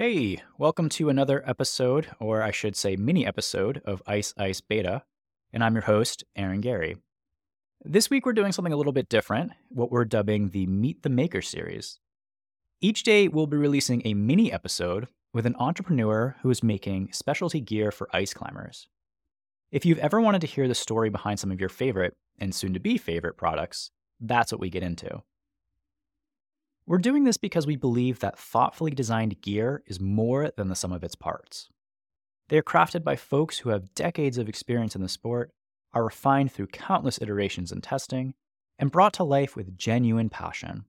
Hey, welcome to another episode, or I should say mini episode, of Ice Ice Beta. And I'm your host, Aaron Gary. This week we're doing something a little bit different, what we're dubbing the Meet the Maker series. Each day we'll be releasing a mini episode with an entrepreneur who is making specialty gear for ice climbers. If you've ever wanted to hear the story behind some of your favorite, and soon to be favorite products, that's what we get into. We're doing this because we believe that thoughtfully designed gear is more than the sum of its parts. They are crafted by folks who have decades of experience in the sport, are refined through countless iterations and testing, and brought to life with genuine passion.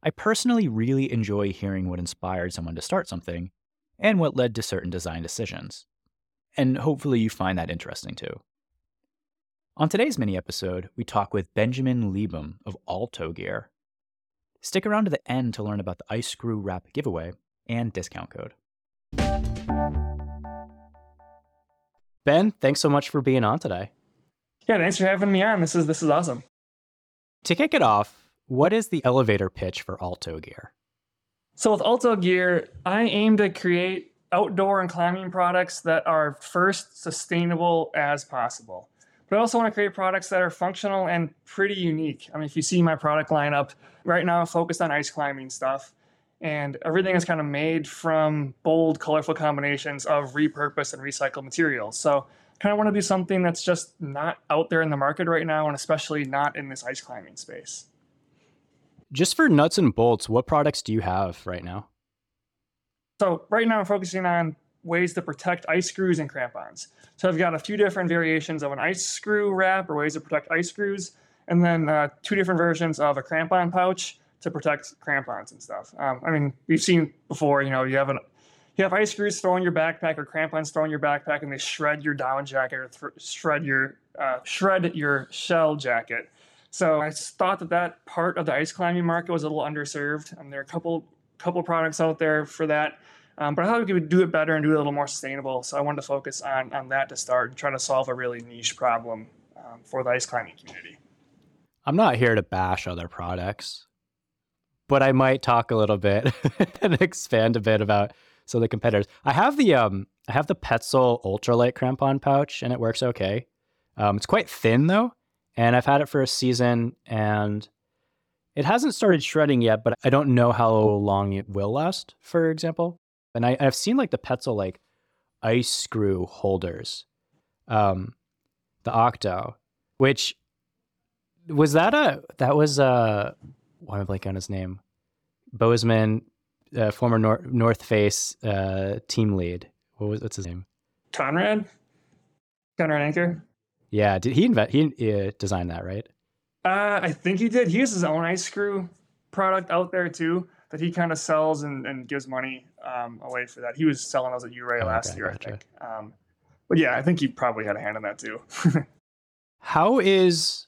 I personally really enjoy hearing what inspired someone to start something and what led to certain design decisions. And hopefully you find that interesting too. On today's mini episode, we talk with Benjamin Leibham of Alto Gear. Stick around to the end to learn about the Ice Screw Wrap giveaway and discount code. Ben, thanks so much for being on today. Yeah, thanks for having me on. This is this is awesome. To kick it off, what is the elevator pitch for Alto Gear? So with Alto Gear, I aim to create outdoor and climbing products that are first sustainable as possible. But I also want to create products that are functional and pretty unique. I mean, if you see my product lineup right now, I'm focused on ice climbing stuff, and everything is kind of made from bold, colorful combinations of repurposed and recycled materials. So I kind of want to do something that's just not out there in the market right now, and especially not in this ice climbing space. Just for nuts and bolts, what products do you have right now? So right now I'm focusing on ways to protect ice screws and crampons. So I've got a few different variations of an ice screw wrap or ways to protect ice screws, and then uh, two different versions of a crampon pouch to protect crampons and stuff. Um, I mean, we've seen before, you know, you have an you have ice screws thrown in your backpack or crampons thrown in your backpack, and they shred your down jacket or th- shred your uh, shred your shell jacket. So I thought that that part of the ice climbing market was a little underserved. and there are a couple couple products out there for that. Um, but I thought we could do it better and do it a little more sustainable. So I wanted to focus on, on that to start and try to solve a really niche problem um, for the ice climbing community. I'm not here to bash other products, but I might talk a little bit and expand a bit about some of the competitors. I have the um I have the Petzl ultralight crampon pouch and it works okay. Um, it's quite thin though, and I've had it for a season and it hasn't started shredding yet, but I don't know how long it will last, for example and I, I've seen like the Petzl like ice screw holders, um, the Octo, which was that a that was a why am I blanking on his name? Bozeman, uh, former Nor- North Face uh, team lead. What was what's his name? Conrad. Conrad Anker. Yeah, did he invent? He uh, designed that, right? Uh, I think he did. He has his own ice screw product out there too that he kind of sells and, and gives money um, away for that. He was selling those at Ouray oh, last okay, year, gotcha. I think. Um, but yeah, I think he probably had a hand in that too. How is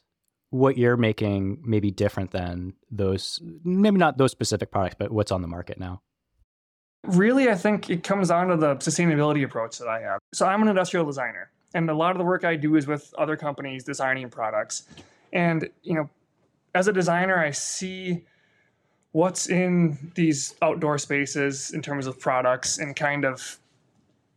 what you're making maybe different than those, maybe not those specific products, but what's on the market now? Really, I think it comes down to the sustainability approach that I have. So I'm an industrial designer, and a lot of the work I do is with other companies designing products. And, you know, as a designer, I see what's in these outdoor spaces in terms of products and kind of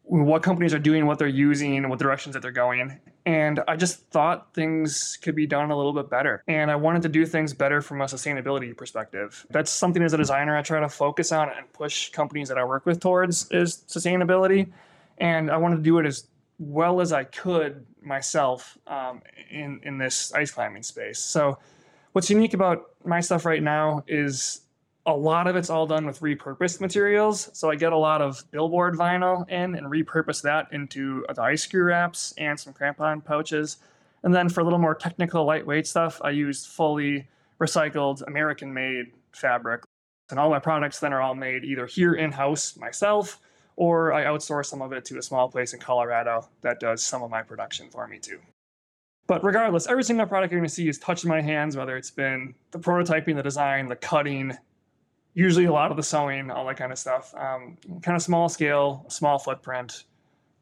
what companies are doing, what they're using, what directions that they're going. And I just thought things could be done a little bit better. And I wanted to do things better from a sustainability perspective. That's something as a designer I try to focus on and push companies that I work with towards is sustainability. And I wanted to do it as well as I could myself um, in in this ice climbing space. So, what's unique about my stuff right now is a lot of it's all done with repurposed materials. So I get a lot of billboard vinyl in and repurpose that into the ice screw wraps and some crampon pouches. And then for a little more technical, lightweight stuff, I use fully recycled American made fabric. And all my products then are all made either here in house myself or I outsource some of it to a small place in Colorado that does some of my production for me too. But regardless, every single product you're going to see is touching my hands, whether it's been the prototyping, the design, the cutting, usually a lot of the sewing, all that kind of stuff. Um, kind of small scale, small footprint,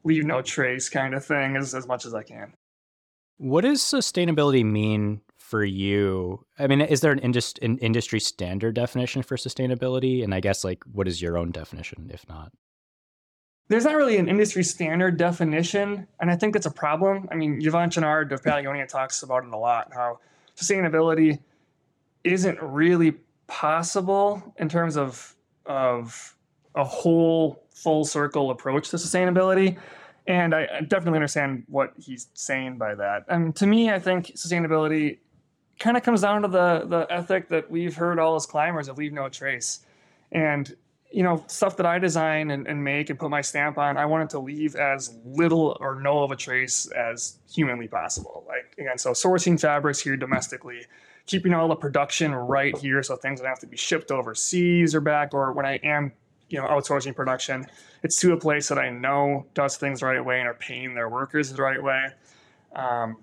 leave no trace kind of thing as, as much as I can. What does sustainability mean for you? I mean, is there an, indus- an industry standard definition for sustainability? And I guess, like, what is your own definition, if not? There's not really an industry standard definition, and I think that's a problem. I mean, Yvon Chouinard of Patagonia talks about it a lot, how sustainability isn't really possible in terms of of a whole full circle approach to sustainability. And I, I definitely understand what he's saying by that. And to me, I think sustainability kind of comes down to the the ethic that we've heard all as climbers of leave no trace. And you know, stuff that I design and, and make and put my stamp on, I want it to leave as little or no of a trace as humanly possible. Like again, so sourcing fabrics here domestically, keeping all the production right here so things don't have to be shipped overseas or back, or when I am, you know, outsourcing production, it's to a place that I know does things the right way and are paying their workers the right way. Um,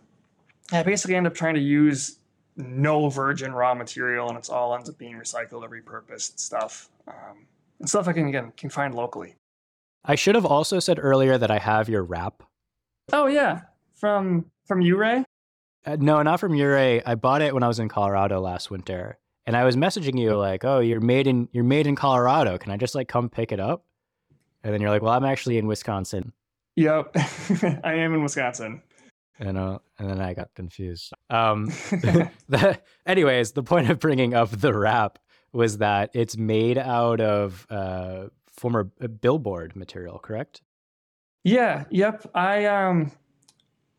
I basically end up trying to use no virgin raw material, and it's all ends up being recycled or repurposed stuff, um, and stuff I can again can find locally. I should have also said earlier that I have your wrap. Oh yeah, from from Ouray. Uh, no, not from Ouray. I bought it when I was in Colorado last winter, and I was messaging you like, "Oh, you're made in you're made in Colorado. Can I just like come pick it up?" And then you're like, "Well, I'm actually in Wisconsin." Yep, I am in Wisconsin. And uh, and then I got confused. Um, the, anyways, the point of bringing up the wrap was that it's made out of uh, former uh, billboard material, correct? Yeah. Yep. I um.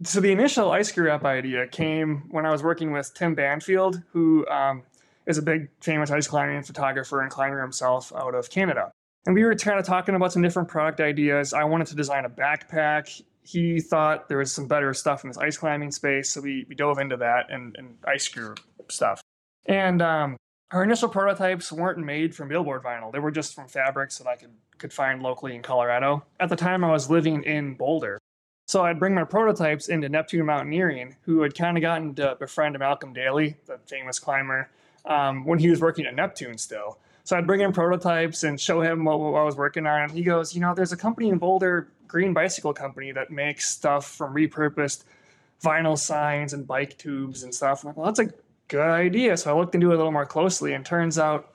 So the initial ice screw wrap idea came when I was working with Tim Banfield, who um, is a big famous ice climbing photographer and climber himself out of Canada. And we were kind of talking about some different product ideas. I wanted to design a backpack. He thought there was some better stuff in this ice climbing space, so we, we dove into that and, and ice screw stuff. And um, our initial prototypes weren't made from billboard vinyl; they were just from fabrics that I could could find locally in Colorado. At the time, I was living in Boulder, so I'd bring my prototypes into Neptune Mountaineering, who had kind of gotten to befriend Malcolm Daly, the famous climber, um, when he was working at Neptune still. So I'd bring in prototypes and show him what, what, I was working on. And he goes, You know, there's a company in Boulder, Green Bicycle Company, that makes stuff from repurposed vinyl signs and bike tubes and stuff. I'm like, Well, that's a good idea. So I looked into it a little more closely and turns out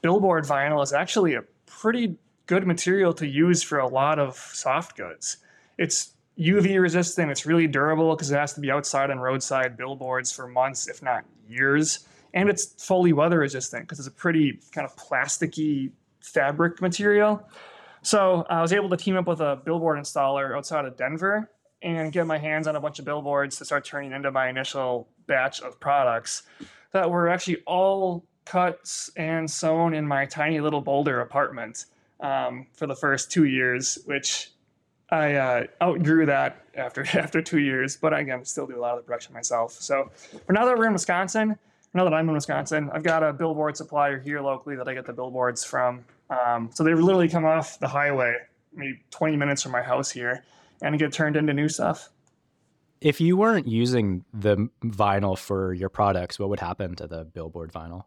billboard vinyl is actually a pretty good material to use for a lot of soft goods. It's UV resistant, it's really durable because it has to be outside on roadside billboards for months, if not years and it's fully weather resistant because it's a pretty kind of plasticky fabric material. So I was able to team up with a billboard installer outside of Denver and get my hands on a bunch of billboards to start turning into my initial batch of products that were actually all cut and sewn in my tiny little Boulder apartment um, for the first two years, which I uh, outgrew that after after two years. But I still do a lot of the production myself. So for now that we're in Wisconsin, now that I'm in Wisconsin, I've got a billboard supplier here locally that I get the billboards from. Um, so they literally come off the highway, maybe 20 minutes from my house here, and get turned into new stuff. If you weren't using the vinyl for your products, what would happen to the billboard vinyl?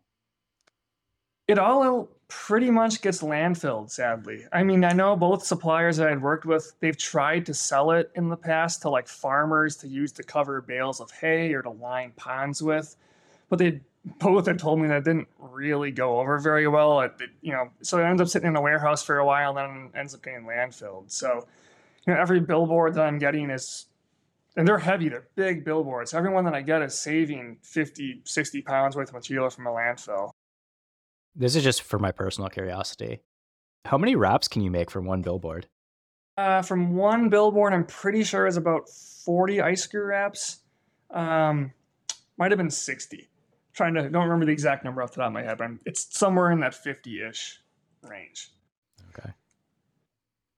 It all pretty much gets landfilled, sadly. I mean, I know both suppliers that I'd worked with, they've tried to sell it in the past to like farmers to use to cover bales of hay or to line ponds with but they both had told me that didn't really go over very well. It, it, you know, so it ends up sitting in a warehouse for a while, and then ends up getting landfilled. So, you know, every billboard that I'm getting is, and they're heavy, they're big billboards. everyone that I get is saving 50, 60 pounds worth of material from a landfill. This is just for my personal curiosity. How many wraps can you make from one billboard? Uh, from one billboard, I'm pretty sure is about 40 ice screw wraps. Um, might have been 60 trying to don't remember the exact number off the top of my head, but it's somewhere in that 50-ish range. Okay.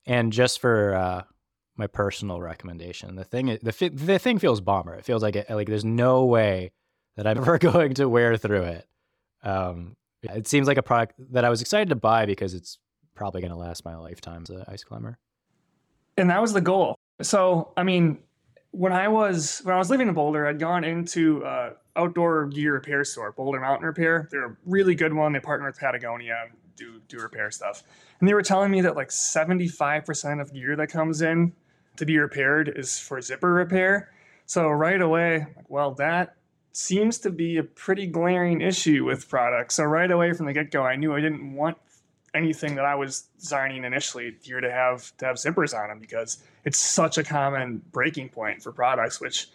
And just for uh, my personal recommendation, the thing the the thing feels bomber. It feels like it, like there's no way that I'm ever going to wear through it. Um, it seems like a product that I was excited to buy because it's probably going to last my lifetime as an ice climber. And that was the goal. So, I mean, when I was when I was living in Boulder, I'd gone into uh, outdoor gear repair store, Boulder Mountain Repair. They're a really good one. They partner with Patagonia do do repair stuff. And they were telling me that like 75% of gear that comes in to be repaired is for zipper repair. So right away, like, well, that seems to be a pretty glaring issue with products. So right away from the get go, I knew I didn't want anything that I was designing initially here to have to have zippers on them because it's such a common breaking point for products, which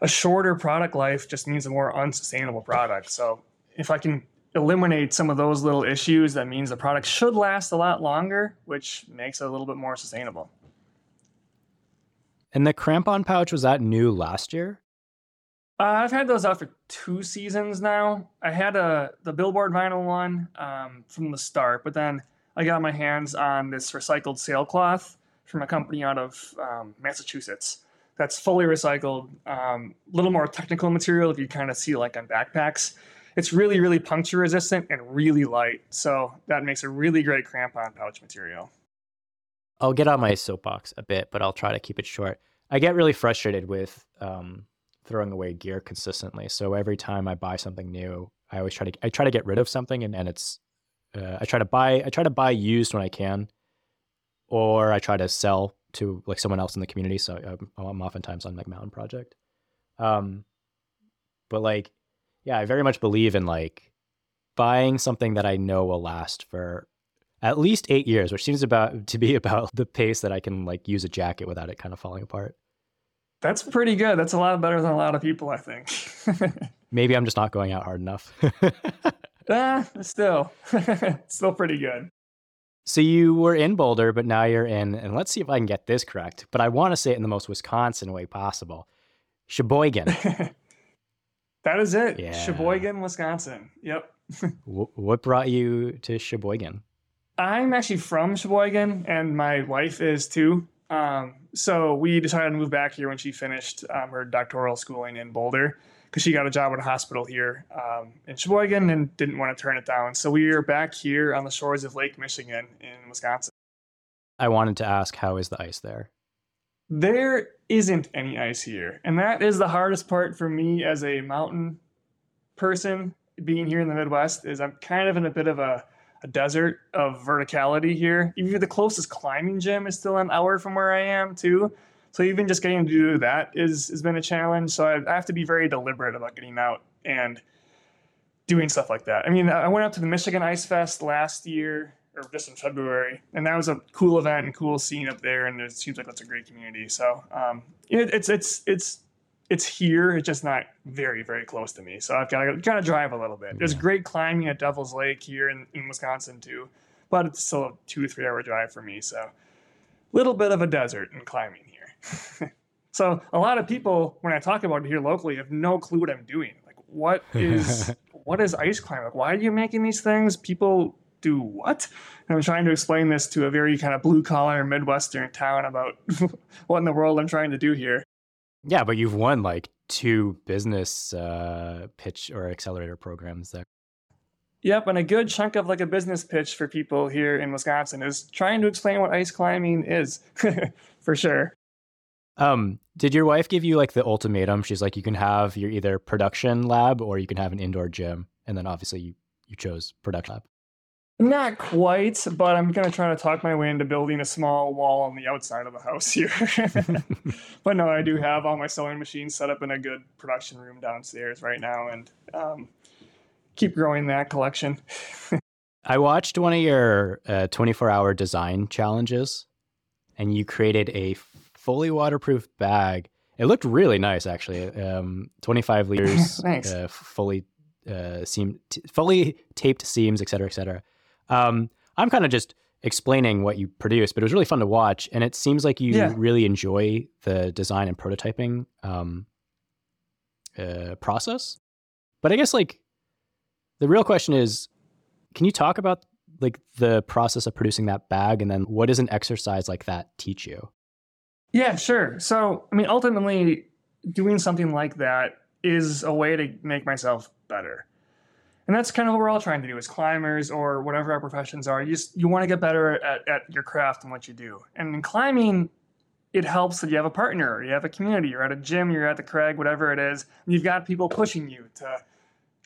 a shorter product life just means a more unsustainable product. So if I can eliminate some of those little issues, that means the product should last a lot longer, which makes it a little bit more sustainable. And the crampon pouch was that new last year? Uh, I've had those out for two seasons now. I had a the billboard vinyl one um, from the start, but then I got my hands on this recycled sailcloth from a company out of um, Massachusetts. That's fully recycled, a um, little more technical material if you kind of see like on backpacks. It's really, really puncture resistant and really light, so that makes a really great crampon pouch material. I'll get on my soapbox a bit, but I'll try to keep it short. I get really frustrated with um, throwing away gear consistently. So every time I buy something new, I always try to I try to get rid of something, and, and it's uh, I try to buy I try to buy used when I can, or I try to sell to like someone else in the community. So I'm, I'm oftentimes on like Mountain Project. Um, but like, yeah, I very much believe in like buying something that I know will last for at least eight years, which seems about to be about the pace that I can like use a jacket without it kind of falling apart. That's pretty good. That's a lot better than a lot of people, I think. Maybe I'm just not going out hard enough. ah, still, still pretty good. So you were in Boulder, but now you're in, and let's see if I can get this correct. But I want to say it in the most Wisconsin way possible. Sheboygan. that is it. Yeah. Sheboygan, Wisconsin. Yep. what brought you to Sheboygan? I'm actually from Sheboygan, and my wife is too. Um, so we decided to move back here when she finished um, her doctoral schooling in Boulder because she got a job at a hospital here um, in Sheboygan and didn't want to turn it down. So we are back here on the shores of Lake Michigan in Wisconsin. I wanted to ask, how is the ice there? There isn't any ice here. And that is the hardest part for me as a mountain person being here in the Midwest is I'm kind of in a bit of a a desert of verticality here. Even the closest climbing gym is still an hour from where I am too. So even just getting to do that is has been a challenge. So I, I have to be very deliberate about getting out and doing stuff like that. I mean, I went up to the Michigan Ice Fest last year or just in February, and that was a cool event and cool scene up there. And it seems like that's a great community. So um, it, it's it's it's it's here. It's just not very, very close to me. So I've got to kind of drive a little bit. There's great climbing at Devil's Lake here in, in Wisconsin too, but it's still a two or three hour drive for me. So a little bit of a desert in climbing here. so a lot of people, when I talk about it here locally, have no clue what I'm doing. Like, what is what is ice climbing? Like, why are you making these things? People do what? And I'm trying to explain this to a very kind of blue collar Midwestern town about what in the world I'm trying to do here. Yeah, but you've won like two business uh, pitch or accelerator programs there. Yep, and a good chunk of like a business pitch for people here in Wisconsin is trying to explain what ice climbing is, for sure. Um, did your wife give you like the ultimatum? She's like, you can have your either production lab or you can have an indoor gym, and then obviously you you chose production lab. Not quite, but I'm going to try to talk my way into building a small wall on the outside of the house here. but no, I do have all my sewing machines set up in a good production room downstairs right now and um, keep growing that collection. I watched one of your uh, 24 hour design challenges and you created a fully waterproof bag. It looked really nice, actually. Um, 25 liters, uh, fully uh, seam, t- fully taped seams, et cetera, et cetera. Um, I'm kind of just explaining what you produce, but it was really fun to watch. And it seems like you yeah. really enjoy the design and prototyping um, uh, process. But I guess like the real question is, can you talk about like the process of producing that bag, and then what does an exercise like that teach you? Yeah, sure. So I mean, ultimately, doing something like that is a way to make myself better and that's kind of what we're all trying to do as climbers or whatever our professions are. You just you want to get better at, at your craft and what you do. And in climbing it helps that you have a partner you have a community you're at a gym you're at the crag whatever it is you've got people pushing you to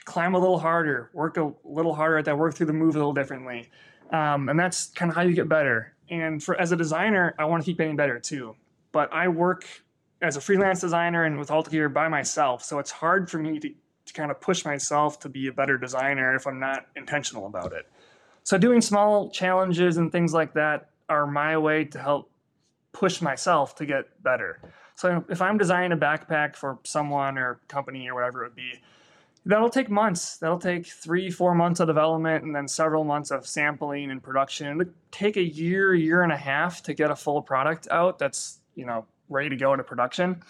climb a little harder work a little harder at that work through the move a little differently. Um, and that's kind of how you get better. And for as a designer i want to keep getting better too. But i work as a freelance designer and with Alto Gear by myself. So it's hard for me to, to kind of push myself to be a better designer if I'm not intentional about it. So doing small challenges and things like that are my way to help push myself to get better. So if I'm designing a backpack for someone or company or whatever it would be, that'll take months. That'll take three, four months of development and then several months of sampling and production. It'll take a year, year and a half to get a full product out that's, you know, ready to go into production.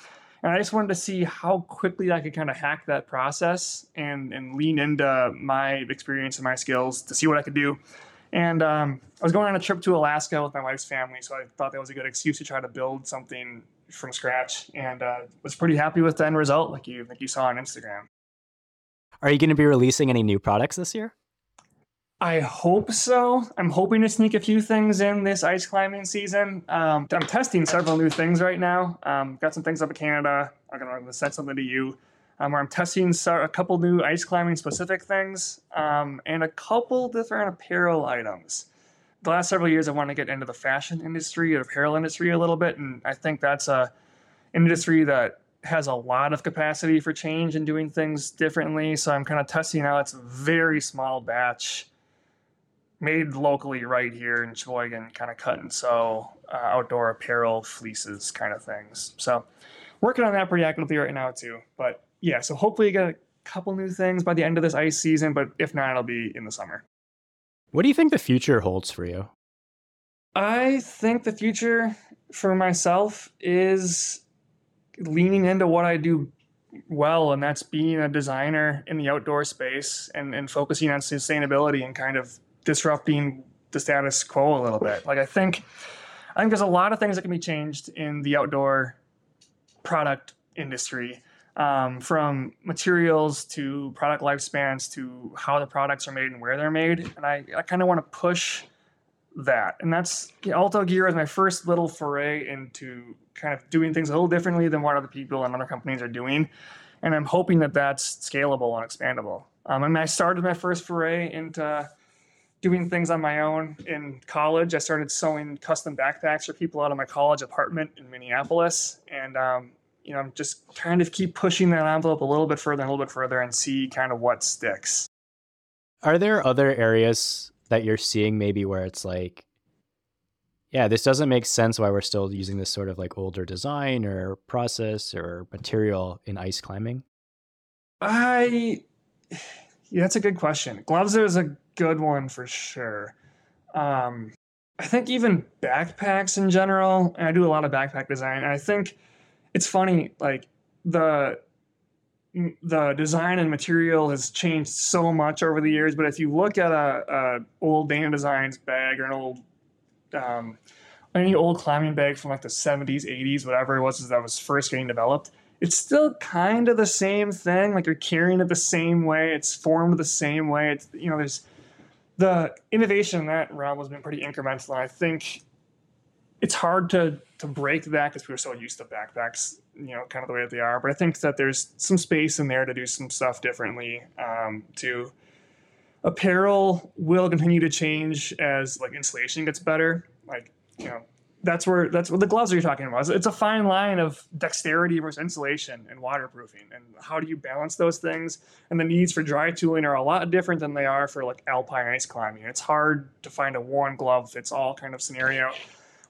And I just wanted to see how quickly I could kind of hack that process and, and lean into my experience and my skills to see what I could do. And um, I was going on a trip to Alaska with my wife's family, so I thought that was a good excuse to try to build something from scratch, and uh, was pretty happy with the end result, like you like you saw on Instagram. Are you going to be releasing any new products this year? I hope so. I'm hoping to sneak a few things in this ice climbing season. Um, I'm testing several new things right now. Um, got some things up in Canada. I'm to send something to you. Um, where I'm testing a couple new ice climbing specific things um, and a couple different apparel items. The last several years, I want to get into the fashion industry or apparel industry a little bit, and I think that's a industry that has a lot of capacity for change and doing things differently. So I'm kind of testing out. It's a very small batch made locally right here in Sheboygan, kind of cut and sew uh, outdoor apparel, fleeces, kind of things. So working on that pretty actively right now too. But yeah, so hopefully you get a couple new things by the end of this ice season. But if not, it'll be in the summer. What do you think the future holds for you? I think the future for myself is leaning into what I do well, and that's being a designer in the outdoor space and, and focusing on sustainability and kind of disrupting the status quo a little bit. Like I think I think there's a lot of things that can be changed in the outdoor product industry. Um, from materials to product lifespans to how the products are made and where they're made. And I, I kind of want to push that. And that's you Alto Gear is my first little foray into kind of doing things a little differently than what other people and other companies are doing. And I'm hoping that that's scalable and expandable. Um, mean, I started my first foray into doing things on my own in college. I started sewing custom backpacks for people out of my college apartment in Minneapolis. And, um, you know, I'm just trying to keep pushing that envelope a little bit further and a little bit further and see kind of what sticks. Are there other areas that you're seeing maybe where it's like yeah this doesn't make sense why we're still using this sort of like older design or process or material in ice climbing i yeah, that's a good question gloves is a good one for sure um, i think even backpacks in general and i do a lot of backpack design i think it's funny like the the design and material has changed so much over the years. But if you look at a, a old Dana Designs bag or an old um, any old climbing bag from like the 70s, 80s, whatever it was that was first getting developed, it's still kind of the same thing. Like you're carrying it the same way, it's formed the same way. It's you know, there's the innovation in that realm has been pretty incremental. And I think it's hard to to break that because we're so used to backpacks, you know, kind of the way that they are. But I think that there's some space in there to do some stuff differently. Um, to apparel will continue to change as like insulation gets better. Like you know, that's where that's what the gloves are you're talking about. It's a fine line of dexterity versus insulation and waterproofing, and how do you balance those things? And the needs for dry tooling are a lot different than they are for like alpine ice climbing. It's hard to find a one glove fits all kind of scenario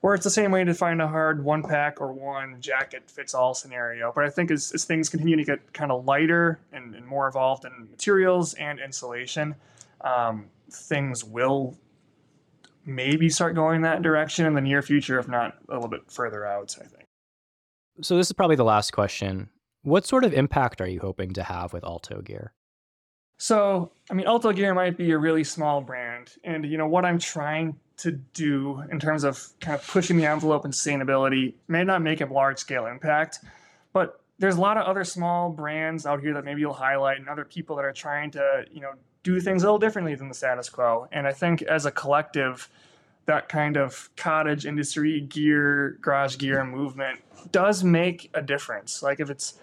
or it's the same way to find a hard one pack or one jacket fits all scenario. But I think as, as things continue to get kind of lighter and, and more involved in materials and insulation, um, things will maybe start going that direction in the near future, if not a little bit further out, I think. So, this is probably the last question. What sort of impact are you hoping to have with Alto Gear? So, I mean, Alto Gear might be a really small brand. And, you know, what I'm trying to do in terms of kind of pushing the envelope in sustainability may not make a large scale impact, but there's a lot of other small brands out here that maybe you'll highlight and other people that are trying to, you know, do things a little differently than the status quo. And I think as a collective, that kind of cottage industry gear, garage gear movement does make a difference. Like if it's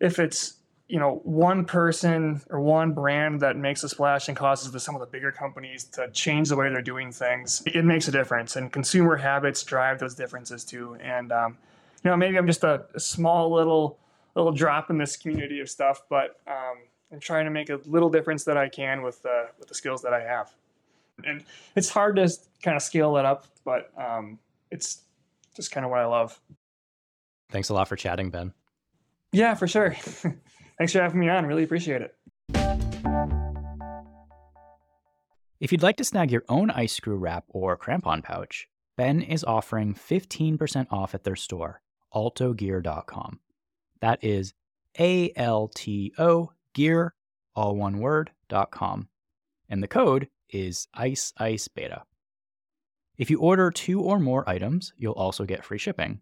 if it's you know one person or one brand that makes a splash and causes the, some of the bigger companies to change the way they're doing things it makes a difference and consumer habits drive those differences too and um, you know, maybe I'm just a, a small little little drop in this community of stuff, but um, I'm trying to make a little difference that I can with uh, with the skills that I have. And it's hard to kind of scale that up, but um, it's just kind of what I love. Thanks a lot for chatting, Ben. Yeah, for sure. Thanks for having me on. Really appreciate it. If you'd like to snag your own ice screw wrap or crampon pouch, Ben is offering 15% off at their store, altogear.com. That is A L T O gear, all one word, dot com. And the code is ICE ICE Beta. If you order two or more items, you'll also get free shipping.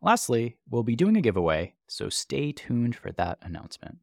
Lastly, we'll be doing a giveaway, so stay tuned for that announcement.